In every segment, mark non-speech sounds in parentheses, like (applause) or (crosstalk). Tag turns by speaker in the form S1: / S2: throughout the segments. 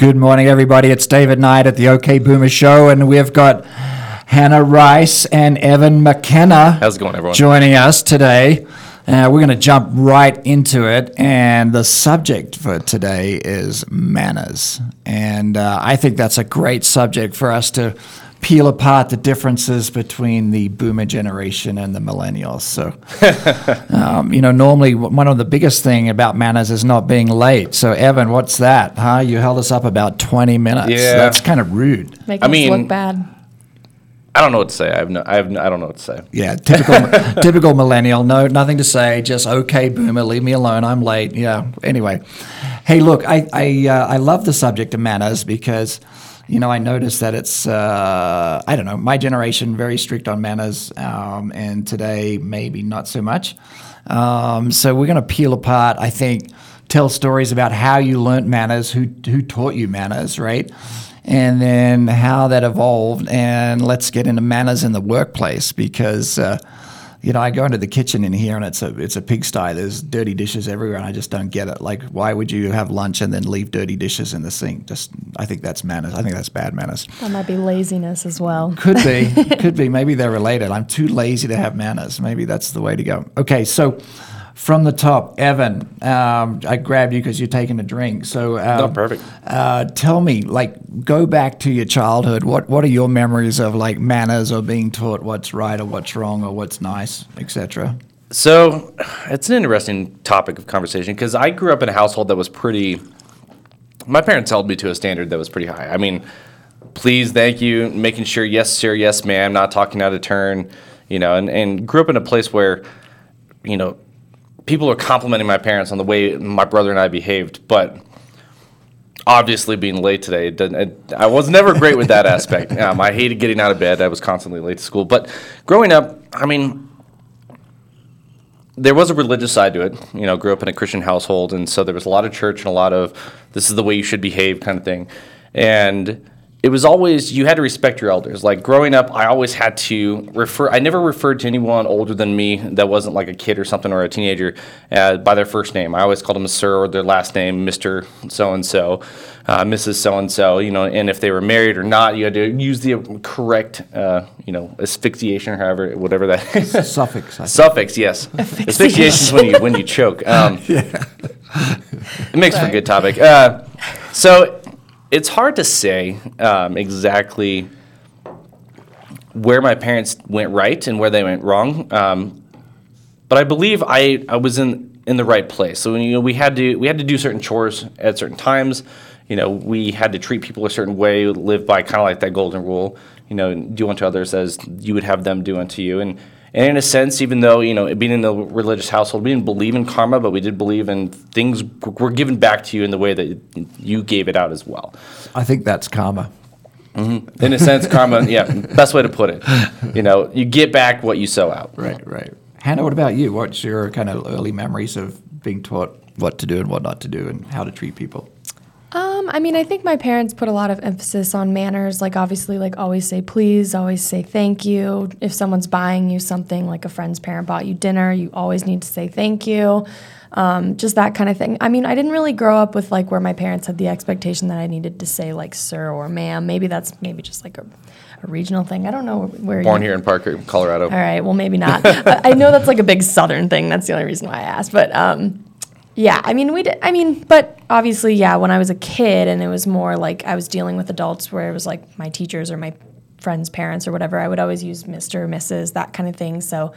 S1: Good morning, everybody. It's David Knight at the OK Boomer Show, and we've got Hannah Rice and Evan McKenna
S2: How's it going, everyone?
S1: joining us today. Uh, we're going to jump right into it, and the subject for today is manners. And uh, I think that's a great subject for us to peel apart the differences between the boomer generation and the millennials. So, (laughs) um, you know, normally one of the biggest thing about manners is not being late. So, Evan, what's that? Huh? You held us up about 20 minutes.
S2: Yeah.
S1: That's kind of rude.
S3: Making
S2: I mean-
S3: us look bad.
S2: I don't know what to say. I have no. I have. No, I don't know what to say.
S1: Yeah, typical (laughs) typical millennial. No, nothing to say. Just okay, boomer. Leave me alone. I'm late. Yeah. Anyway, hey, look, I I uh, I love the subject of manners because, you know, I noticed that it's uh, I don't know my generation very strict on manners, um, and today maybe not so much. Um, so we're going to peel apart. I think tell stories about how you learnt manners, who who taught you manners, right? and then how that evolved. And let's get into manners in the workplace because, uh, you know, I go into the kitchen in here and it's a it's a pigsty. There's dirty dishes everywhere, and I just don't get it. Like, why would you have lunch and then leave dirty dishes in the sink? Just, I think that's manners. I think that's bad manners.
S3: That might be laziness as well.
S1: Could be, (laughs) could be. Maybe they're related. I'm too lazy to have manners. Maybe that's the way to go. Okay, so. From the top, Evan, um, I grabbed you because you're taking a drink. So, um,
S2: perfect.
S1: uh, tell me, like, go back to your childhood. What What are your memories of like manners or being taught what's right or what's wrong or what's nice, etc.
S2: So, it's an interesting topic of conversation because I grew up in a household that was pretty. My parents held me to a standard that was pretty high. I mean, please, thank you, making sure, yes, sir, yes, ma'am, not talking out of turn, you know, and, and grew up in a place where, you know, people are complimenting my parents on the way my brother and I behaved, but obviously being late today, it I was never great with that aspect. (laughs) Um, I hated getting out of bed. I was constantly late to school. But growing up, I mean, there was a religious side to it. You know, grew up in a Christian household, and so there was a lot of church and a lot of this is the way you should behave kind of thing. And it was always you had to respect your elders. Like growing up, I always had to refer. I never referred to anyone older than me that wasn't like a kid or something or a teenager uh, by their first name. I always called them sir or their last name, Mister So and So, Mrs. So and So. You know, and if they were married or not, you had to use the correct, uh, you know, asphyxiation or however, whatever that is.
S1: Suffix. I.
S2: Suffix, yes. Asphyxiation is when you when you choke. Um, (laughs) It makes for a good topic. Uh, so it's hard to say um, exactly where my parents went right and where they went wrong. Um, but I believe I, I was in, in the right place. So you know we had to we had to do certain chores at certain times. You know we had to treat people a certain way, live by kind of like that golden rule. You know, do unto others as you would have them do unto you. And and in a sense, even though you know being in a religious household, we didn't believe in karma, but we did believe in things were given back to you in the way that you gave it out as well.
S1: I think that's karma. Mm-hmm.
S2: In a sense, karma, yeah, best way to put it. You know, you get back what you sow out.
S1: Right, right. Hannah, what about you? What's your kind of early memories of being taught what to do and what not to do and how to treat people?
S3: Um, I mean, I think my parents put a lot of emphasis on manners. Like, obviously, like always say please, always say thank you. If someone's buying you something, like a friend's parent bought you dinner, you always need to say thank you. Um, just that kind of thing. I mean, I didn't really grow up with like where my parents had the expectation that I needed to say like sir or ma'am. Maybe that's maybe just like a, a regional thing. I don't know where.
S2: Born here in Parker, Colorado.
S3: All right. Well, maybe not. I I know that's like a big Southern thing. That's the only reason why I asked. But um, yeah, I mean, we. I mean, but obviously, yeah. When I was a kid, and it was more like I was dealing with adults, where it was like my teachers or my friends' parents or whatever. I would always use Mister, or Mrs., that kind of thing. So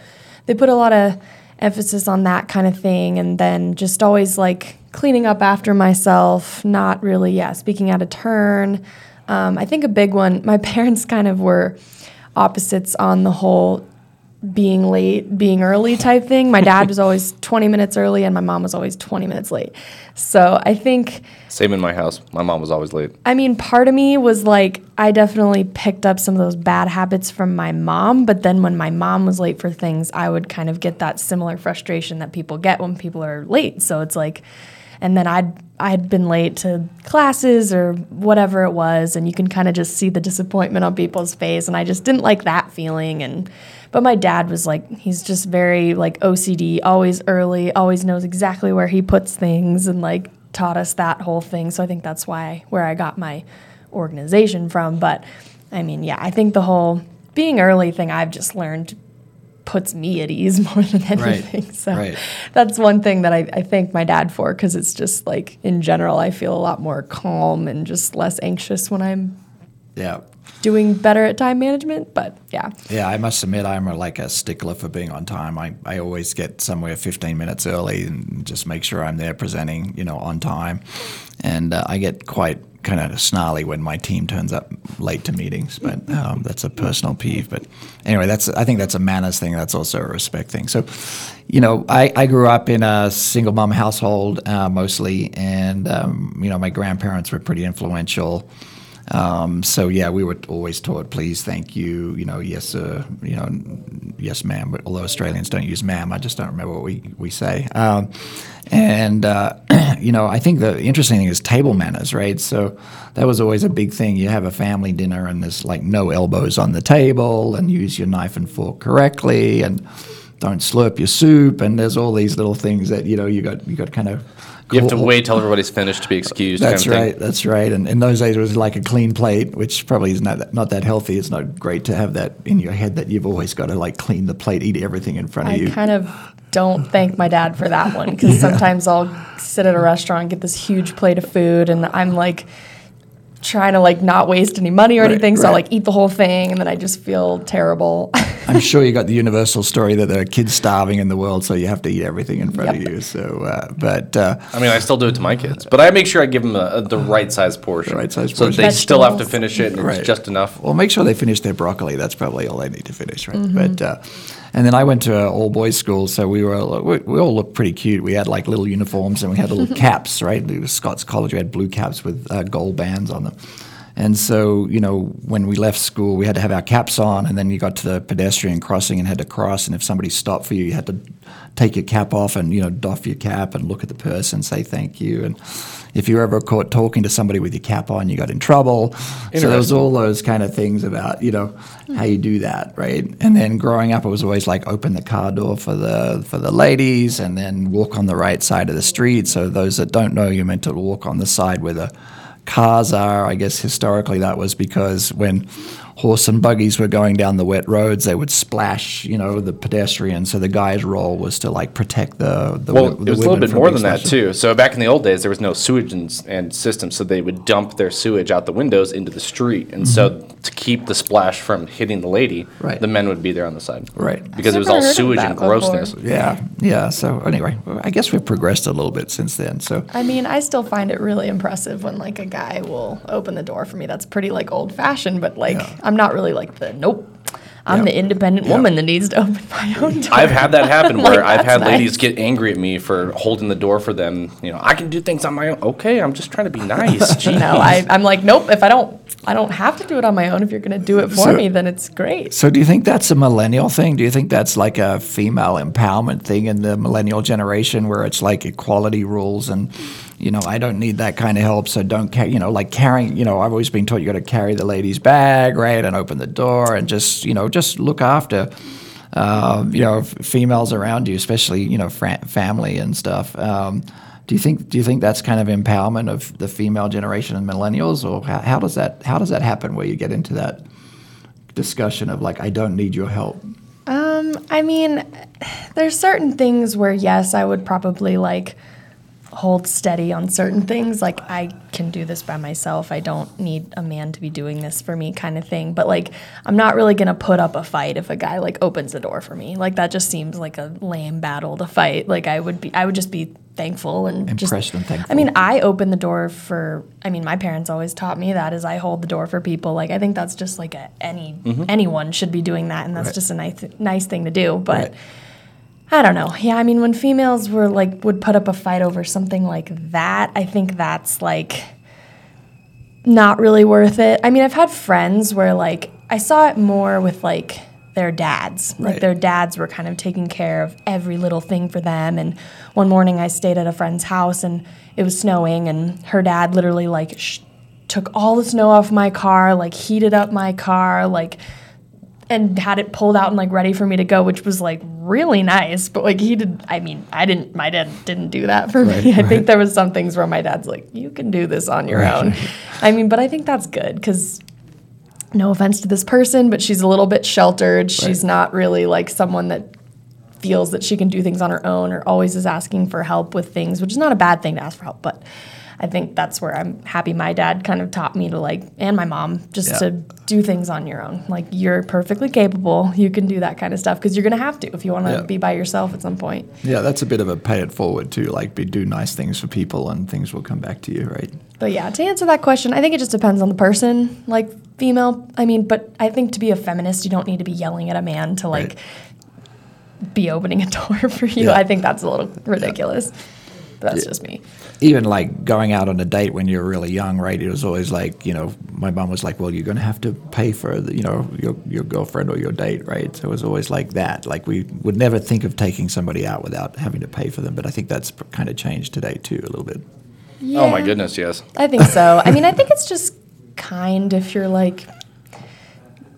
S3: they put a lot of emphasis on that kind of thing, and then just always like cleaning up after myself. Not really, yeah, speaking out of turn. Um, I think a big one. (laughs) My parents kind of were opposites on the whole being late, being early type thing. My dad was always (laughs) 20 minutes early and my mom was always 20 minutes late. So I think,
S2: Same in my house. My mom was always late.
S3: I mean, part of me was like, I definitely picked up some of those bad habits from my mom. But then when my mom was late for things, I would kind of get that similar frustration that people get when people are late. So it's like, and then I'd I'd been late to classes or whatever it was, and you can kind of just see the disappointment on people's face, and I just didn't like that feeling. And but my dad was like, he's just very like OCD, always early, always knows exactly where he puts things, and like taught us that whole thing. So I think that's why where I got my organization from. But I mean, yeah, I think the whole being early thing I've just learned puts me at ease (laughs) more than anything. So
S1: right.
S3: that's one thing that I, I thank my dad for because it's just like in general, I feel a lot more calm and just less anxious when I'm
S1: Yeah.
S3: doing better at time management. But yeah,
S1: Yeah, I must admit I'm a, like a stickler for being on time. I, I always get somewhere 15 minutes early and just make sure I'm there presenting, you know, on time. And uh, I get quite kind of snarly when my team turns up late to meetings, but um, that's a personal peeve. But anyway, that's I think that's a manners thing. That's also a respect thing. So, you know, I, I grew up in a single mom household uh, mostly, and um, you know, my grandparents were pretty influential. Um, so yeah, we were always taught, please, thank you, you know, yes, sir, you know, yes, ma'am. But although Australians don't use ma'am, I just don't remember what we we say. Um, and uh, (clears throat) you know, I think the interesting thing is table manners, right? So that was always a big thing. You have a family dinner, and there's like no elbows on the table, and use your knife and fork correctly, and don't slurp your soup, and there's all these little things that you know you got you got kind of.
S2: You have to wait till everybody's finished to be excused.
S1: that's
S2: kind of thing.
S1: right. That's right. And in those days, it was like a clean plate, which probably is not that, not that healthy. It's not great to have that in your head that you've always got to like clean the plate, eat everything in front of you.
S3: I kind of don't thank my dad for that one because (laughs) sometimes I'll sit at a restaurant and get this huge plate of food and I'm like trying to like not waste any money or
S1: Right,
S3: anything so I
S1: right.
S3: like eat the whole thing and then I just feel terrible. (laughs)
S1: I'm sure you got the universal story that there are kids starving in the world, so you have to eat everything in front
S3: Yep.
S1: of you. So, uh, but uh,
S2: I mean, I still do it to my kids, but I make sure I give them a, a, the right size portion.
S1: The right size portion.
S2: So
S1: portion.
S2: they still have to finish it, and
S1: Right.
S2: it's just enough.
S1: Well, make sure they finish their broccoli. That's probably all they need to finish, right? But uh, and then I went to an all boys school, so we were we, we all looked pretty cute. We had like little uniforms and we had little (laughs) caps, right? It was Scots College. We had blue caps with uh, gold bands on them. And so, you know, when we left school, we had to have our caps on, and then you got to the pedestrian crossing and had to cross. And if somebody stopped for you, you had to take your cap off and you know doff your cap and look at the person, say thank you. And if you were ever caught talking to somebody with your cap on, you got in trouble. So there was all those kind of things about you know hmm. how you do that, right? And then growing up, it was always like open the car door for the for the ladies, and then walk on the right side of the street. So those that don't know, you're meant to walk on the side where the cars are. I guess historically that was because when horse and buggies were going down the wet roads, they would splash, you know, the pedestrian. So the guy's role was to like protect the the,
S2: Well,
S1: wi- the
S2: it was a little bit more
S1: being
S2: than that too. So back in the old days, there was no sewage and, and system, so they would dump their sewage out the windows into the street, and so to keep the splash from hitting the lady,
S1: Mm-hmm. Right.
S2: the men would be there on the side,
S1: Right.
S2: Because it was all sewage
S3: that
S2: and
S3: before.
S2: grossness.
S1: Yeah, yeah. So anyway, I guess we've progressed a little bit since then. So
S3: I mean, I still find it really impressive when like a guy will open the door for me. That's pretty like old fashioned, but like
S1: Yeah.
S3: I'm not really like the nope. I'm
S1: Yeah.
S3: the independent
S1: Yeah.
S3: woman that needs to open my own door.
S2: I've had that happen (laughs)
S3: Like,
S2: where I've had
S3: nice.
S2: ladies get angry at me for holding the door for them. You know, I can do things on my own. Okay, I'm just trying to be (laughs) nice.
S3: No, I, I'm like, nope. If I don't, I don't have to do it on my own. If you're going to do it for
S1: So-
S3: me, then it's great.
S1: So do you think that's a millennial thing? Do you think that's like a female empowerment thing in the millennial generation where it's like equality rules and you know, I don't need that kind of help, so don't carry, you know, like carrying, you know, I've always been taught you got to carry the lady's bag, right, and open the door and just, you know, just look after, um, you know, f- females around you, especially, you know, fra- family and stuff. Um, do you think do you think that's kind of empowerment of the female generation and millennials, or how, how does that how does that happen where you get into that discussion of like I don't need your help.
S3: Um, I mean, there's certain things where yes, I would probably like hold steady on certain things. Like I can do this by myself. I don't need a man to be doing this for me, kind of thing. But like, I'm not really gonna put up a fight if a guy like opens the door for me. Like that just seems like a lame battle to fight. Like I would be, I would just be thankful and
S1: Impressed
S3: just.
S1: and thankful.
S3: I mean, I open the door for. I mean, my parents always taught me that is I hold the door for people. Like I think that's just like a, any mm-hmm. anyone should be doing that, and that's
S1: Right.
S3: just a nice nice thing to do. But.
S1: Right.
S3: I don't know. Yeah, I mean, when females were like would put up a fight over something like that, I think that's like not really worth it. I mean, I've had friends where like I saw it more with like their dads. Like
S1: Right.
S3: their dads were kind of taking care of every little thing for them. And one morning I stayed at a friend's house and it was snowing, and her dad literally like sh- took all the snow off my car, like heated up my car, like and had it pulled out and like ready for me to go, which was like really nice. But like he did, I mean, I didn't, my dad didn't do that for
S1: Right,
S3: me. I
S1: right.
S3: think there was some things where my dad's like, you can do this on your
S1: Right.
S3: own. I mean, but I think that's good because no offense to this person, but she's a little bit sheltered. She's not really like someone that feels that she can do things on her own or always is asking for help with things, which is not a bad thing to ask for help, but I think that's where I'm happy my dad kind of taught me to like and my mom just
S1: Yeah.
S3: to do things on your own. Like you're perfectly capable. You can do that kind of stuff because you're going to have to if you want to
S1: Yeah.
S3: be by yourself at some point.
S1: Yeah, that's a bit of a pay it forward too. Like, be do nice things for people, and things will come back to you, right?
S3: But yeah, to answer that question, I think it just depends on the person. Like female, I mean, but I think to be a feminist, you don't need to be yelling at a man to like
S1: Right.
S3: be opening a (laughs) door for you.
S1: Yeah.
S3: I think that's a little ridiculous. But that's
S1: Yeah.
S3: just me.
S1: Even like going out on a date when you're really young, right? It was always like, you know, my mom was like, "Well, you're going to have to pay for, the, you know, your your girlfriend or your date, right?" So it was always like that. Like we would never think of taking somebody out without having to pay for them. But I think that's kind of changed today too, a little bit.
S2: Oh my goodness, yes.
S3: I think so. I mean, I think it's just kind if you're like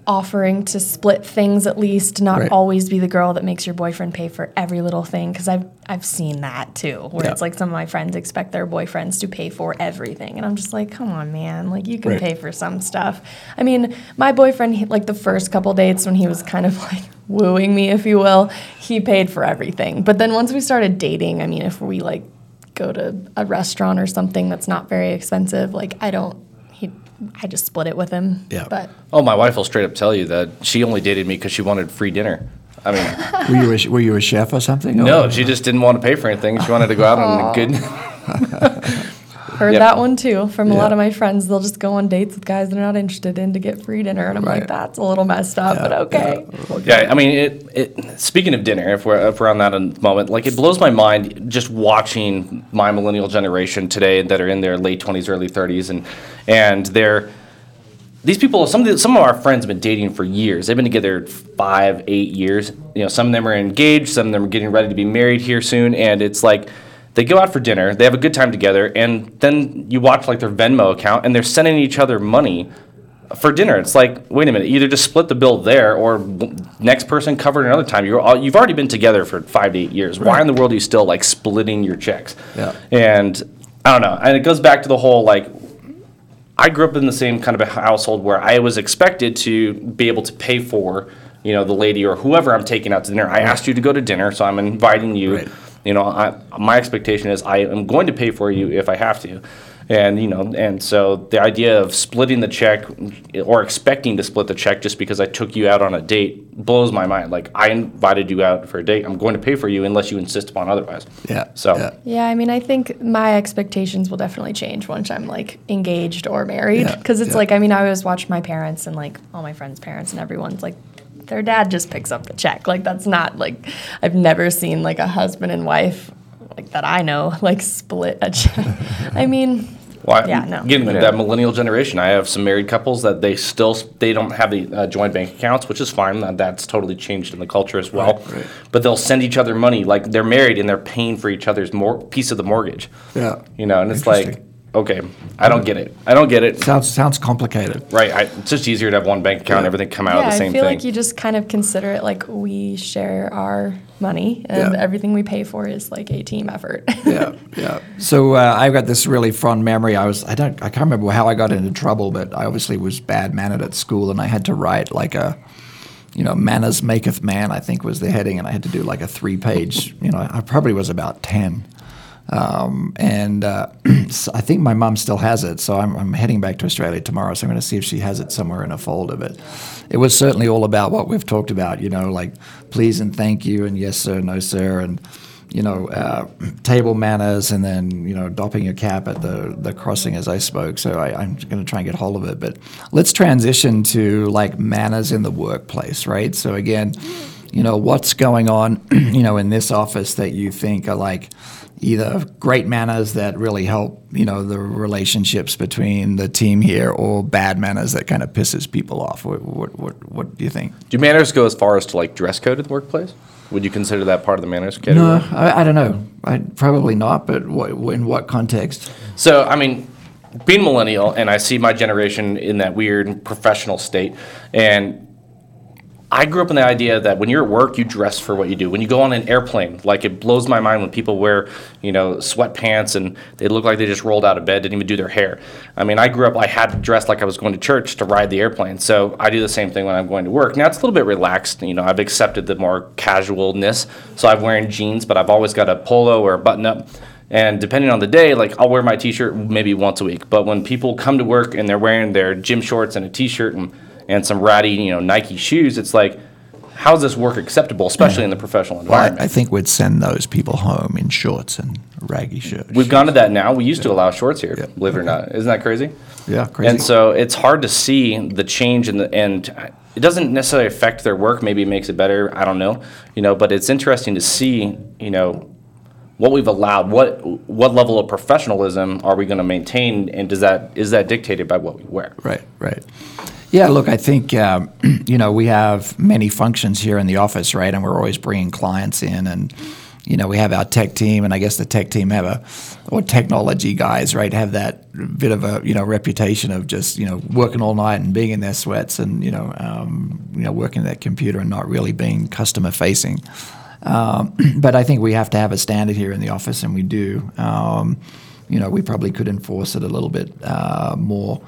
S3: offering to split things at least, not
S1: Right.
S3: always be the girl that makes your boyfriend pay for every little thing. Because I've I've seen that too, where
S1: Yeah.
S3: it's like some of my friends expect their boyfriends to pay for everything, and I'm just like, come on, man, like you can
S1: Right.
S3: pay for some stuff. I mean, my boyfriend, he, like the first couple dates when he was kind of like wooing me, if you will, he paid for everything. But then once we started dating, I mean, if we like go to a restaurant or something that's not very expensive, like I don't, I just split it with him.
S1: Yeah.
S3: But
S2: Oh, my wife will straight up tell you that she only dated me because she wanted free dinner. I mean, (laughs)
S1: Were you a, were you a chef or something?
S2: no,
S1: Or-
S2: she just didn't want to pay for anything. She wanted to go out on a good. (laughs)
S3: heard
S2: Yep.
S3: that one too from a lot of my friends. They'll just go on dates with guys they're not interested in to get free dinner, and I'm
S1: Right.
S3: like, that's a little messed up, but
S1: Yeah,
S3: okay.
S2: Yeah, I mean, it, it. Speaking of dinner, if we're, if we're on that moment, like it blows my mind just watching my millennial generation today that are in their late twenties, early thirties, and and they're these people. Some of the, some of our friends have been dating for years. They've been together five, eight years. You know, some of them are engaged. Some of them are getting ready to be married here soon, and it's like. They go out for dinner, they have a good time together, and then you watch like their Venmo account, and they're sending each other money for dinner. It's like, wait a minute, either just split the bill there, or next person cover it another time. You're all, you've already been together for five to eight years. Why in the world are you still like splitting your checks?
S1: Yeah.
S2: And I don't know. And it goes back to the whole like, I grew up in the same kind of a household where I was expected to be able to pay for, you know, the lady or whoever I'm taking out to dinner. I asked you to go to dinner, so I'm inviting you.
S1: Right.
S2: You know, I, my expectation is I am going to pay for you if I have to. And, you know, and so the idea of splitting the check or expecting to split the check just because I took you out on a date blows my mind. Like, I invited you out for a date. I'm going to pay for you unless you insist upon otherwise.
S1: Yeah.
S2: So,
S1: yeah.
S3: Yeah, I mean, I think my expectations will definitely change once I'm like engaged or married.
S1: Yeah,
S3: Because it's
S1: yeah.
S3: like, I mean, I always watch my parents and like all my friends' parents and everyone's like, their dad just picks up the check. Like, that's not like, I've never seen like a husband and wife like that I know (laughs) like split a check. I mean,
S2: Well,
S3: Yeah, no.
S2: Again,
S1: Yeah.
S2: that millennial generation. I have some married couples that they still they don't have the uh, joint bank accounts, which is fine. That, that's totally changed in the culture as well.
S1: Right, right.
S2: But they'll send each other money like they're married and they're paying for each other's mor- piece of the mortgage.
S1: Yeah.
S2: You know, and it's like,
S1: Interesting.
S2: Okay, I don't get it. I don't get it.
S1: Sounds sounds complicated.
S2: Right? I, it's just easier to have one bank account, and
S1: Yeah.
S2: everything come out
S3: yeah,
S2: of the same thing.
S3: I feel
S2: thing.
S3: like you just kind of consider it like we share our money and
S1: Yeah.
S3: everything we pay for is like a team effort. (laughs)
S1: yeah, yeah. So uh, I've got this really fond memory. I was I don't I can't remember how I got into trouble, but I obviously was bad mannered at school, and I had to write like a, you know, manners maketh man. I think was the heading, and I had to do like a three page. You know, I probably was about ten. Um, and uh, (clears throat) I think my mom still has it, so I'm, I'm heading back to Australia tomorrow. So I'm going to see if she has it somewhere in a folder. But it was certainly all about what we've talked about, you know, like please and thank you, and yes sir, no sir, and you know, uh, (clears throat) table manners, and then you know, doffing your cap at the the crossing as I spoke. So I, I'm going to try and get hold of it. But let's transition to like manners in the workplace, right? So again, you know, what's going on, (clears throat) you know, in this office that you think are like either great manners that really help, you know, the relationships between the team here, or bad manners that kind of pisses people off. What what what, what do you think?
S2: Do manners go as far as to like dress code at the workplace? Would you consider that part of the manners category?
S1: No, I, I don't know. I probably not. But what, in what context?
S2: So, I mean, being millennial, and I see my generation in that weird professional state, and I grew up in the idea that when you're at work, you dress for what you do. When you go on an airplane, like it blows my mind when people wear, you know, sweatpants and they look like they just rolled out of bed, didn't even do their hair. I mean, I grew up, I had to dress like I was going to church to ride the airplane. So I do the same thing when I'm going to work. Now it's a little bit relaxed. You know, I've accepted the more casualness. So I'm wearing jeans, but I've always got a polo or a button up. And depending on the day, like I'll wear my t-shirt maybe once a week. But when people come to work and they're wearing their gym shorts and a t-shirt and and some ratty, you know, Nike shoes, it's like, how's this work acceptable, especially in the professional
S1: Well, I,
S2: environment?
S1: I think we'd send those people home in shorts and raggy shirts.
S2: We've gone to that now. We used to allow shorts here, believe it or not. Isn't that crazy?
S1: yeah, crazy.
S2: And so it's hard to see the change in the and it doesn't necessarily affect their work. Maybe it makes it better. I don't know. You know, but it's interesting to see. You know. What we've allowed, what what level of professionalism are we going to maintain, and does that is that dictated by what we wear?
S1: Right, right. Yeah, look, I think um, (clears throat) you know we have many functions here in the office, right? And we're always bringing clients in, and you know we have our tech team, and I guess the tech team have a or technology guys, right? Have that bit of a you know reputation of just you know working all night and being in their sweats, and you know um, you know working that computer and not really being customer facing. Um, (clears throat) but I think we have to have a standard here in the office, and we do. Um, you know, we probably could enforce it a little bit uh, more.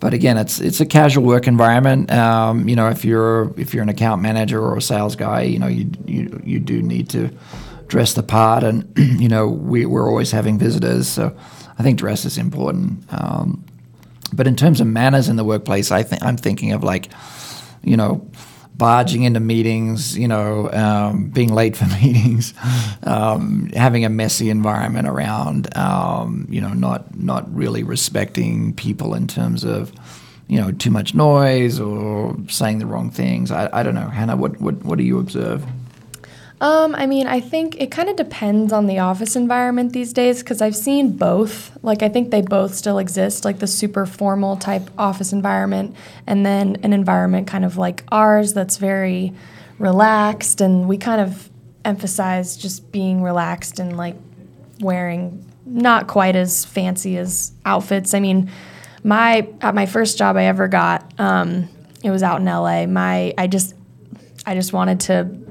S1: But again, it's it's a casual work environment. Um, you know, if you're if you're an account manager or a sales guy, you know, you you, you do need to dress the part, and (clears throat) you know, we, we're always having visitors, so I think dress is important. Um, but in terms of manners in the workplace, I think I'm thinking of like, you know, barging into meetings, you know, um, being late for (laughs) meetings, um, having a messy environment around, um, you know, not not really respecting people in terms of, you know, too much noise or saying the wrong things. I, I don't know, Hannah. What what what do you observe?
S3: Um, I mean, I think it kind of depends on the office environment these days because I've seen both. Like, I think they both still exist, like the super formal type office environment, and then an environment kind of like ours that's very relaxed. And we kind of emphasize just being relaxed and like wearing not quite as fancy as outfits. I mean, my at my first job I ever got, um, it was out in LA. My I just I just wanted to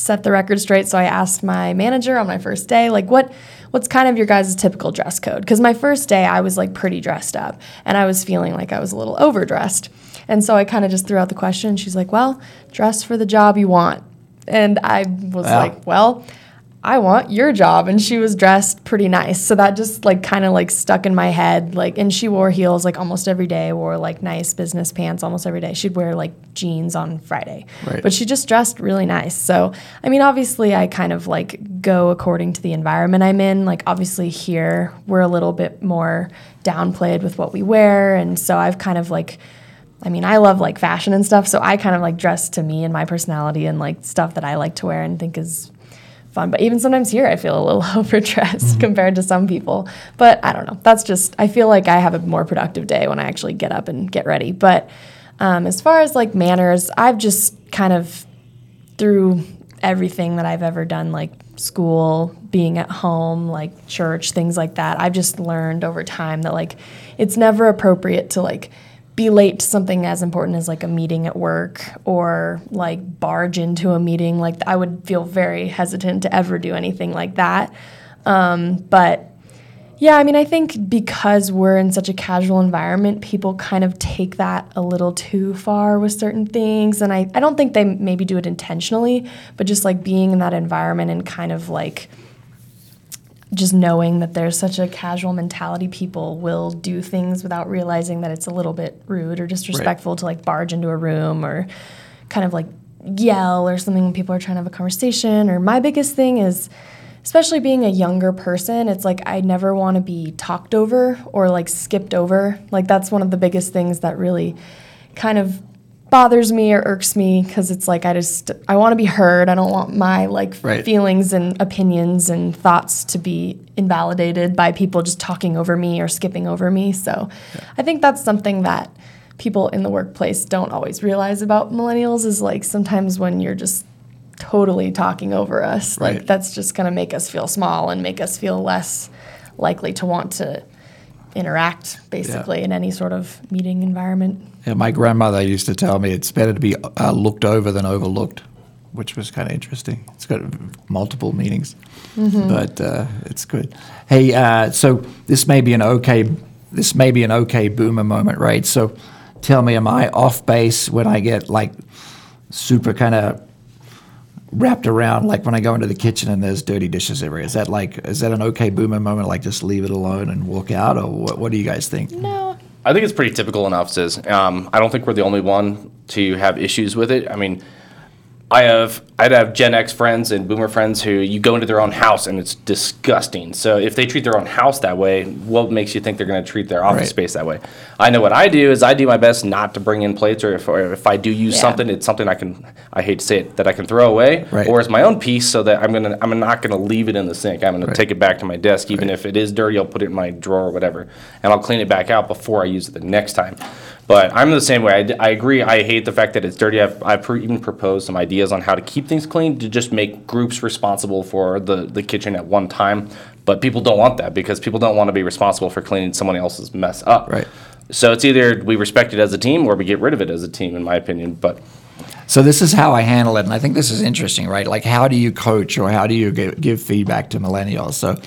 S3: set the record straight. So I asked my manager on my first day, like, what what's kind of your guys' typical dress code? Because my first day I was like pretty dressed up and I was feeling like I was a little overdressed. And so I kind of just threw out the question. She's like, well, dress for the job you want. And I was
S1: Wow.
S3: like, well, I want your job. And she was dressed pretty nice. So that just like kind of like stuck in my head. Like, and she wore heels like almost every day, wore like nice business pants almost every day. She'd wear like jeans on Friday.
S1: Right.
S3: But she just dressed really nice. So, I mean, obviously, I kind of like go according to the environment I'm in. Like, obviously, here we're a little bit more downplayed with what we wear. And so I've kind of like, I mean, I love like fashion and stuff. So I kind of like dress to me and my personality and like stuff that I like to wear and think is fun. But even sometimes here, I feel a little (laughs) overdressed compared to some people. But I don't know. That's just, I feel like I have a more productive day when I actually get up and get ready. But um, as far as like manners, I've just kind of through everything that I've ever done, like school, being at home, like church, things like that, I've just learned over time that like it's never appropriate to like be late to something as important as like a meeting at work or like barge into a meeting. Like I would feel very hesitant to ever do anything like that. Um, but yeah, I mean, I think because we're in such a casual environment, people kind of take that a little too far with certain things. And I, I don't think they maybe do it intentionally, but just like being in that environment and kind of like just knowing that there's such a casual mentality, people will do things without realizing that it's a little bit rude or disrespectful to like barge into a room or kind of like yell or something when people are trying to have a conversation. Or my biggest thing is, especially being a younger person, it's like I never want to be talked over or like skipped over. Like that's one of the biggest things that really kind of bothers me or irks me because it's like I just I want to be heard. I don't want my like
S1: Right.
S3: feelings and opinions and thoughts to be invalidated by people just talking over me or skipping over me. So I think that's something that people in the workplace don't always realize about millennials is like sometimes when you're just totally talking over us, like that's just going to make us feel small and make us feel less likely to want to interact basically in any sort of meeting environment.
S1: Yeah, my grandmother used to tell me it's better to be uh, looked over than overlooked, which was kind of interesting. It's got multiple meanings, but uh, it's good. Hey, uh, so this may be an okay, this may be an okay boomer moment, right? So, tell me, am I off base when I get like super kind of wrapped around, like when I go into the kitchen and there's dirty dishes everywhere? Is that like, is that an okay boomer moment? Like just leave it alone and walk out, or what? What do you guys think?
S3: No.
S2: I think it's pretty typical in offices. Um, I don't think we're the only one to have issues with it. I mean, I have I'd have Gen X friends and Boomer friends who you go into their own house and it's disgusting. So if they treat their own house that way, what makes you think they're going to treat their office
S1: Right.
S2: space that way? I know what I do is I do my best not to bring in plates, or if, or if I do use
S3: Yeah.
S2: something, it's something I can I hate to say it that I can throw away,
S1: Right.
S2: or it's my own piece, so that I'm gonna I'm not gonna leave it in the sink. I'm gonna
S1: Right.
S2: take it back to my desk, even
S1: Right.
S2: if it is dirty. I'll put it in my drawer or whatever, and I'll clean it back out before I use it the next time. But I'm the same way. I, d- I agree. I hate the fact that it's dirty. I've, I've pr- even proposed some ideas on how to keep things clean to just make groups responsible for the, the kitchen at one time. But people don't want that because people don't want to be responsible for cleaning someone else's mess up.
S1: Right.
S2: So it's either we respect it as a team or we get rid of it as a team, in my opinion. But
S1: So this is how I handle it, and I think this is interesting, right? Like, how do you coach or how do you give, give feedback to millennials? So,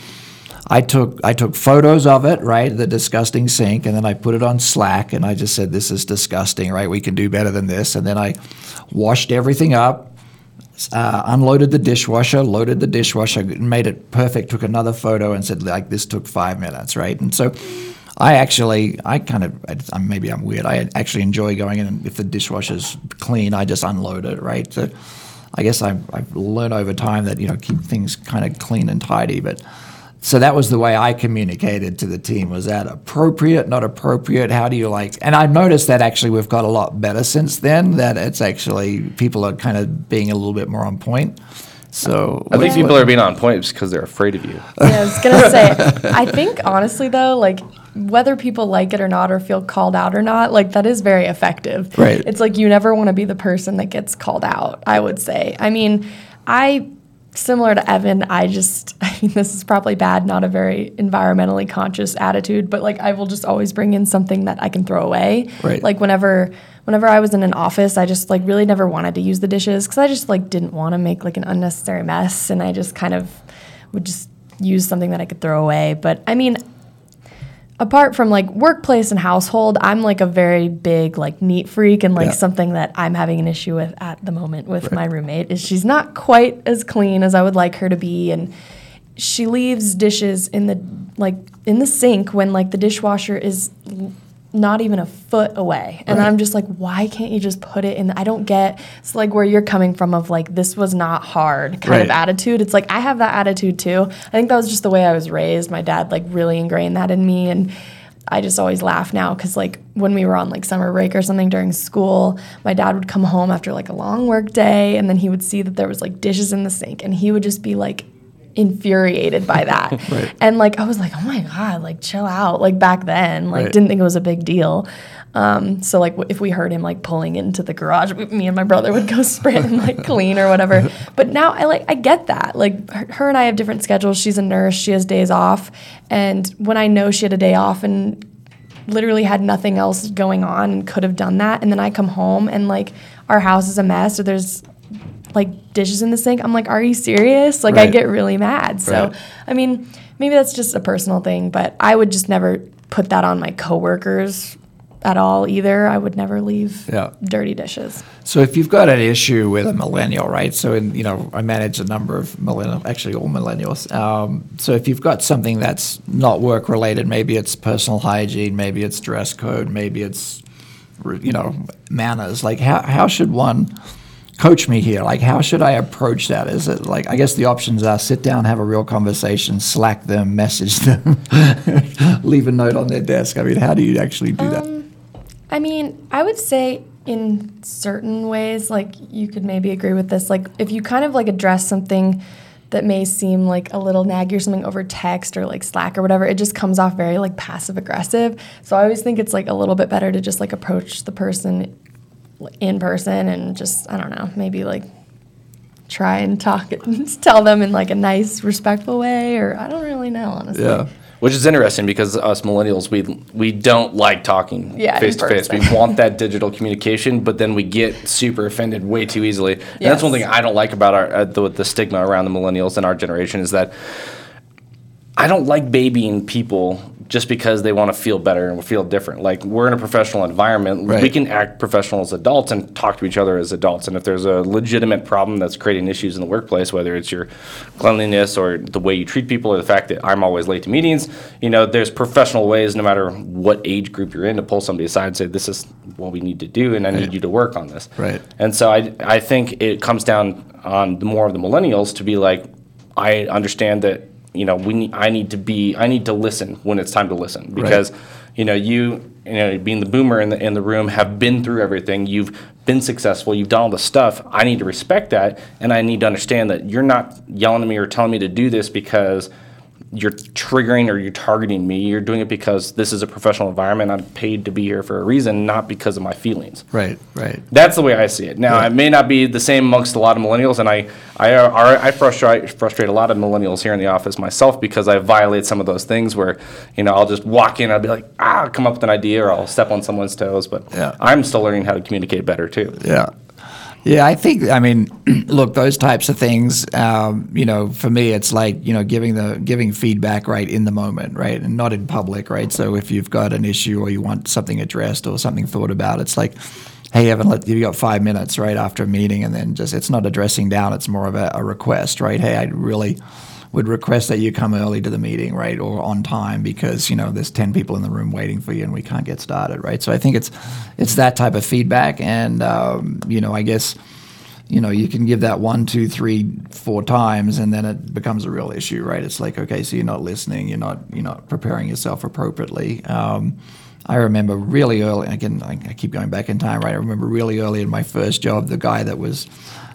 S1: I took I took photos of it, right, the disgusting sink, and then I put it on Slack, and I just said, "This is disgusting, right? We can do better than this." And then I washed everything up, uh, unloaded the dishwasher, loaded the dishwasher, made it perfect. Took another photo and said, "Like this took five minutes, right?" And so. I actually, I kind of, maybe I'm weird. I actually enjoy going in, and if the dishwasher's clean, I just unload it, right? So I guess I've, I've learned over time that, you know, keep things kind of clean and tidy. But so that was the way I communicated to the team. Was that appropriate, not appropriate? How do you like? And I noticed that actually we've got a lot better since then, that it's actually, people are kind of being a little bit more on point. So
S2: I think
S1: what-
S2: people are being on point because they're afraid of you.
S3: Yeah, I was gonna say. (laughs) I think honestly though, like whether people like it or not, or feel called out or not, like that is very effective.
S1: Right.
S3: It's like you never want to be the person that gets called out. I would say. I mean, I similar to Evan. I just. (laughs) I mean, this is probably bad. Not a very environmentally conscious attitude, but like I will just always bring in something that I can throw away.
S1: Right.
S3: Like whenever. Whenever I was in an office, I just like really never wanted to use the dishes because I just like didn't want to make like an unnecessary mess, and I just kind of would just use something that I could throw away. But I mean, apart from like workplace and household, I'm like a very big like neat freak and like
S1: Yeah.
S3: something that I'm having an issue with at the moment with my roommate is she's not quite as clean as I would like her to be and she leaves dishes in the like in the sink when like the dishwasher is not even a foot away. And
S1: Right.
S3: i'm just like why can't you just put it in i don't get it's like where you're coming from of like this was not hard kind of attitude. It's like i have that attitude too. I think that was just the way i was raised. My dad like really ingrained that in me. And I just always laugh now because like when we were on like summer break or something during school, my dad would come home after like a long work day. And then he would see that there was like dishes in the sink. And he would just be like infuriated by that. (laughs)
S1: Right.
S3: And like I was like, oh my god, like chill out. Like back then, like
S1: Right.
S3: didn't think it was a big deal. Um, so like w- if we heard him like pulling into the garage, we- me and my brother would go (laughs) sprint and like clean or whatever. (laughs) But now I like I get that. Like her, her and I have different schedules. She's a nurse. She has days off, and when I know she had a day off and literally had nothing else going on and could have done that, and then I come home and like our house is a mess or there's like dishes in the sink. I'm like, are you serious? Like I get really mad. So
S1: Right.
S3: I mean, maybe that's just a personal thing, but I would just never put that on my coworkers at all either. I would never leave
S1: Yeah.
S3: dirty dishes.
S1: So if you've got an issue with a millennial, right? So in you know, I manage a number of millennial, actually all millennials. Um, so if you've got something that's not work related, maybe it's personal hygiene, maybe it's dress code, maybe it's you know manners. Like how how should one coach me here? Like how should I approach that? Is it like I guess the options are sit down, have a real conversation, Slack them, message them, (laughs) leave a note on their desk. I mean, how do you actually do that?
S3: Um, I mean, I would say in certain ways, like you could maybe agree with this. Like if you kind of like address something that may seem like a little naggy or something over text or like Slack or whatever, it just comes off very like passive aggressive. So I always think it's like a little bit better to just like approach the person in person and just I don't know, maybe like try and talk and (laughs) tell them in like a nice, respectful way, or I don't really know honestly.
S1: Yeah.
S2: Which is interesting because us millennials, we we don't like talking
S3: Yeah,
S2: face to face. We want that (laughs) digital communication, but then we get super offended way too easily. And that's one thing I don't like about our uh, the, the stigma around the millennials and our generation is that I don't like babying people just because they want to feel better and feel different. Like we're in a professional environment, we can act professional as adults and talk to each other as adults. And if there's a legitimate problem that's creating issues in the workplace, whether it's your cleanliness or the way you treat people or the fact that I'm always late to meetings, you know, there's professional ways, no matter what age group you're in, to pull somebody aside and say, "This is what we need to do, and I need you to work on this."
S1: Right.
S2: And so I, I think it comes down on the more of the millennials to be like, I understand that you know we need, I need to be I need to listen when it's time to listen. Because you know you you know being the boomer in the in the room have been through everything you've been successful you've done all the stuff I need to respect that and I need to understand that you're not yelling at me or telling me to do this because you're triggering or you're targeting me you're doing it because this is a professional environment I'm paid to be here for a reason not because of my feelings
S1: Right, right.
S2: that's the way I see it. Now, it may not be the same amongst a lot of millennials, and I, I, are, I frustrate, frustrate a lot of millennials here in the office myself because I violate some of those things where, you know, I'll just walk in, I'll be like, ah, come up with an idea, or I'll step on someone's toes. But
S1: Yeah.
S2: I'm still learning how to communicate better too.
S1: Yeah. Yeah, I think. I mean, (clears throat) look, those types of things. Um, you know, for me, it's like you know, giving the giving feedback right in the moment, right, and not in public, right. So if you've got an issue or you want something addressed or something thought about, it's like, hey, Evan, let you got five minutes, right, after a meeting, and then just it's not addressing down. It's more of a, a request, right. Hey, I really would request that you come early to the meeting, right, or on time because you know there's ten people in the room waiting for you and we can't get started, right? So I think it's it's that type of feedback, and um, you know, I guess you know you can give that one, two, three, four times, and then it becomes a real issue, right? It's like okay, so you're not listening, you're not you're not preparing yourself appropriately. Um, I remember really early. Again, I I keep going back in time, right? I remember really early in my first job, the guy that was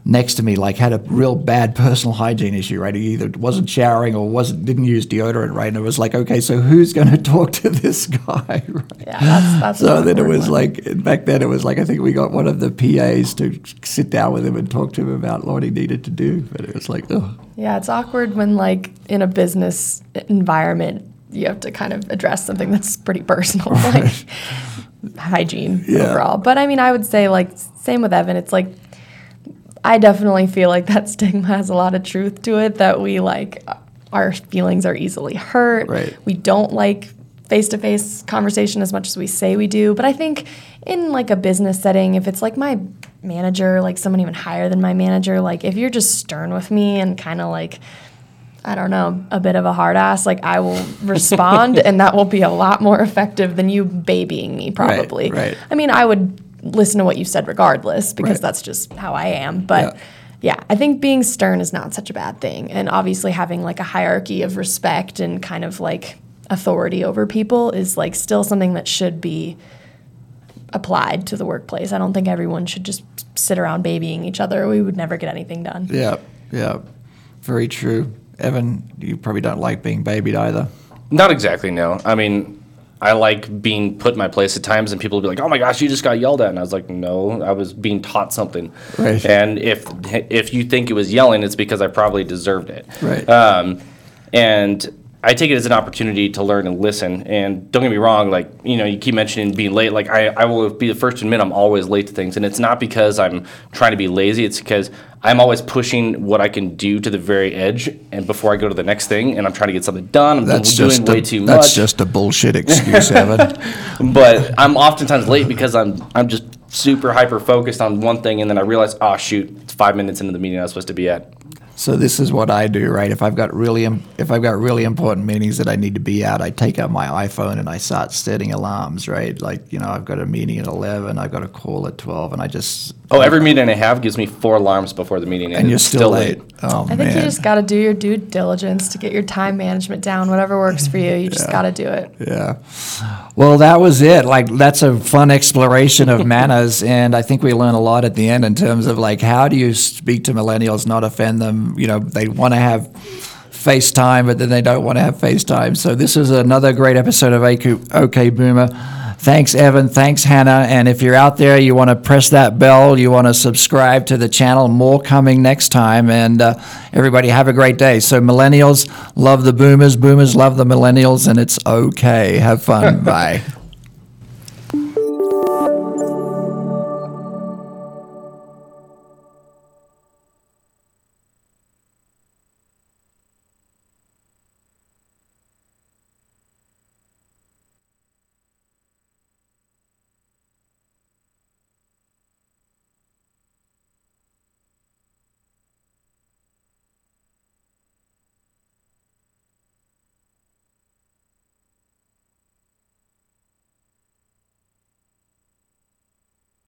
S1: next to me like had a real bad personal hygiene issue, right? He either wasn't showering or wasn't didn't use deodorant, right? And it was like, okay, so who's going (laughs) to talk to this guy, (laughs) right?
S3: Yeah, that's that's.
S1: So then it was
S3: one.
S1: like back then it was like I think we got one of the PAs to sit down with him and talk to him about what he needed to do, but it was like, oh,
S3: Yeah, it's awkward when like in a business environment you have to kind of address something that's pretty personal, (laughs) like hygiene
S1: Yeah.
S3: overall. But I mean, I would say like same with Evan. It's like I definitely feel like that (laughs) stigma has a lot of truth to it. That we like our feelings are easily hurt.
S1: Right.
S3: We don't like face to face conversation as much as we say we do. But I think in like a business setting, if it's like my manager, like someone even higher than my manager, like if you're just stern with me and kind of like I don't know, a bit of a hard ass, like I will (laughs) respond and that will be a lot more effective than you babying me probably.
S1: right.
S3: I mean, I would listen to what you said regardless because
S1: Right.
S3: that's just how I am, but
S1: Yeah.
S3: yeah, I think being stern is not such a bad thing. And obviously having like a hierarchy of respect and kind of like authority over people is like still something that should be applied to the workplace. I don't think everyone should just sit around babying each other. We would never get anything done.
S1: yeah, yeah, very true. Evan, you probably don't like being babied either.
S2: Not exactly, no. I mean, I like being put in my place at times, and people will be like, "Oh my gosh, you just got yelled at," and I was like, "No, I was being taught something."
S1: Right.
S2: And if if you think it was yelling, it's because I probably deserved it.
S1: Right.
S2: Um, and I take it as an opportunity to learn and listen. And don't get me wrong, like you know, you keep mentioning being late. Like I, I will be the first to admit I'm always late to things, and it's not because I'm trying to be lazy. It's because I'm always pushing what I can do to the very edge, and before I go to the next thing, and I'm trying to get something done. I'm
S1: That's
S2: doing
S1: just
S2: way
S1: a,
S2: too
S1: that's
S2: much.
S1: That's just a bullshit (laughs) excuse, Evan.
S2: but I'm oftentimes late because I'm I'm just super hyper focused on one thing, and then I realize, oh shoot, it's five minutes into the meeting I was supposed to be at.
S1: So this is what I do, right? If I've got really if I've got really important meetings that I need to be at, I take out my iPhone and I start setting alarms, right? Like you know, I've got a meeting at eleven, I've got a call at twelve, and I just
S2: Oh, every meeting I have gives me four alarms before the meeting, and,
S1: and you're
S2: it's
S1: still, late. Oh
S3: I
S1: man,
S3: think you just got to do your due diligence to get your time management down. Whatever works for you, you just got to do it.
S1: Yeah. Well, that was it. Like that's a fun exploration of manners, (laughs) and I think we learn a lot at the end in terms of like how do you speak to millennials, not offend them. You know, they want to have FaceTime, but then they don't want to have FaceTime. So this is another great episode of OK, OK Boomer. Thanks, Evan. Thanks, Hannah. And if you're out there, you want to press that bell, you want to subscribe to the channel. More coming next time. And uh, everybody, have a great day. So, millennials love the boomers, boomers love the millennials, and it's okay. Have fun. (laughs) Bye.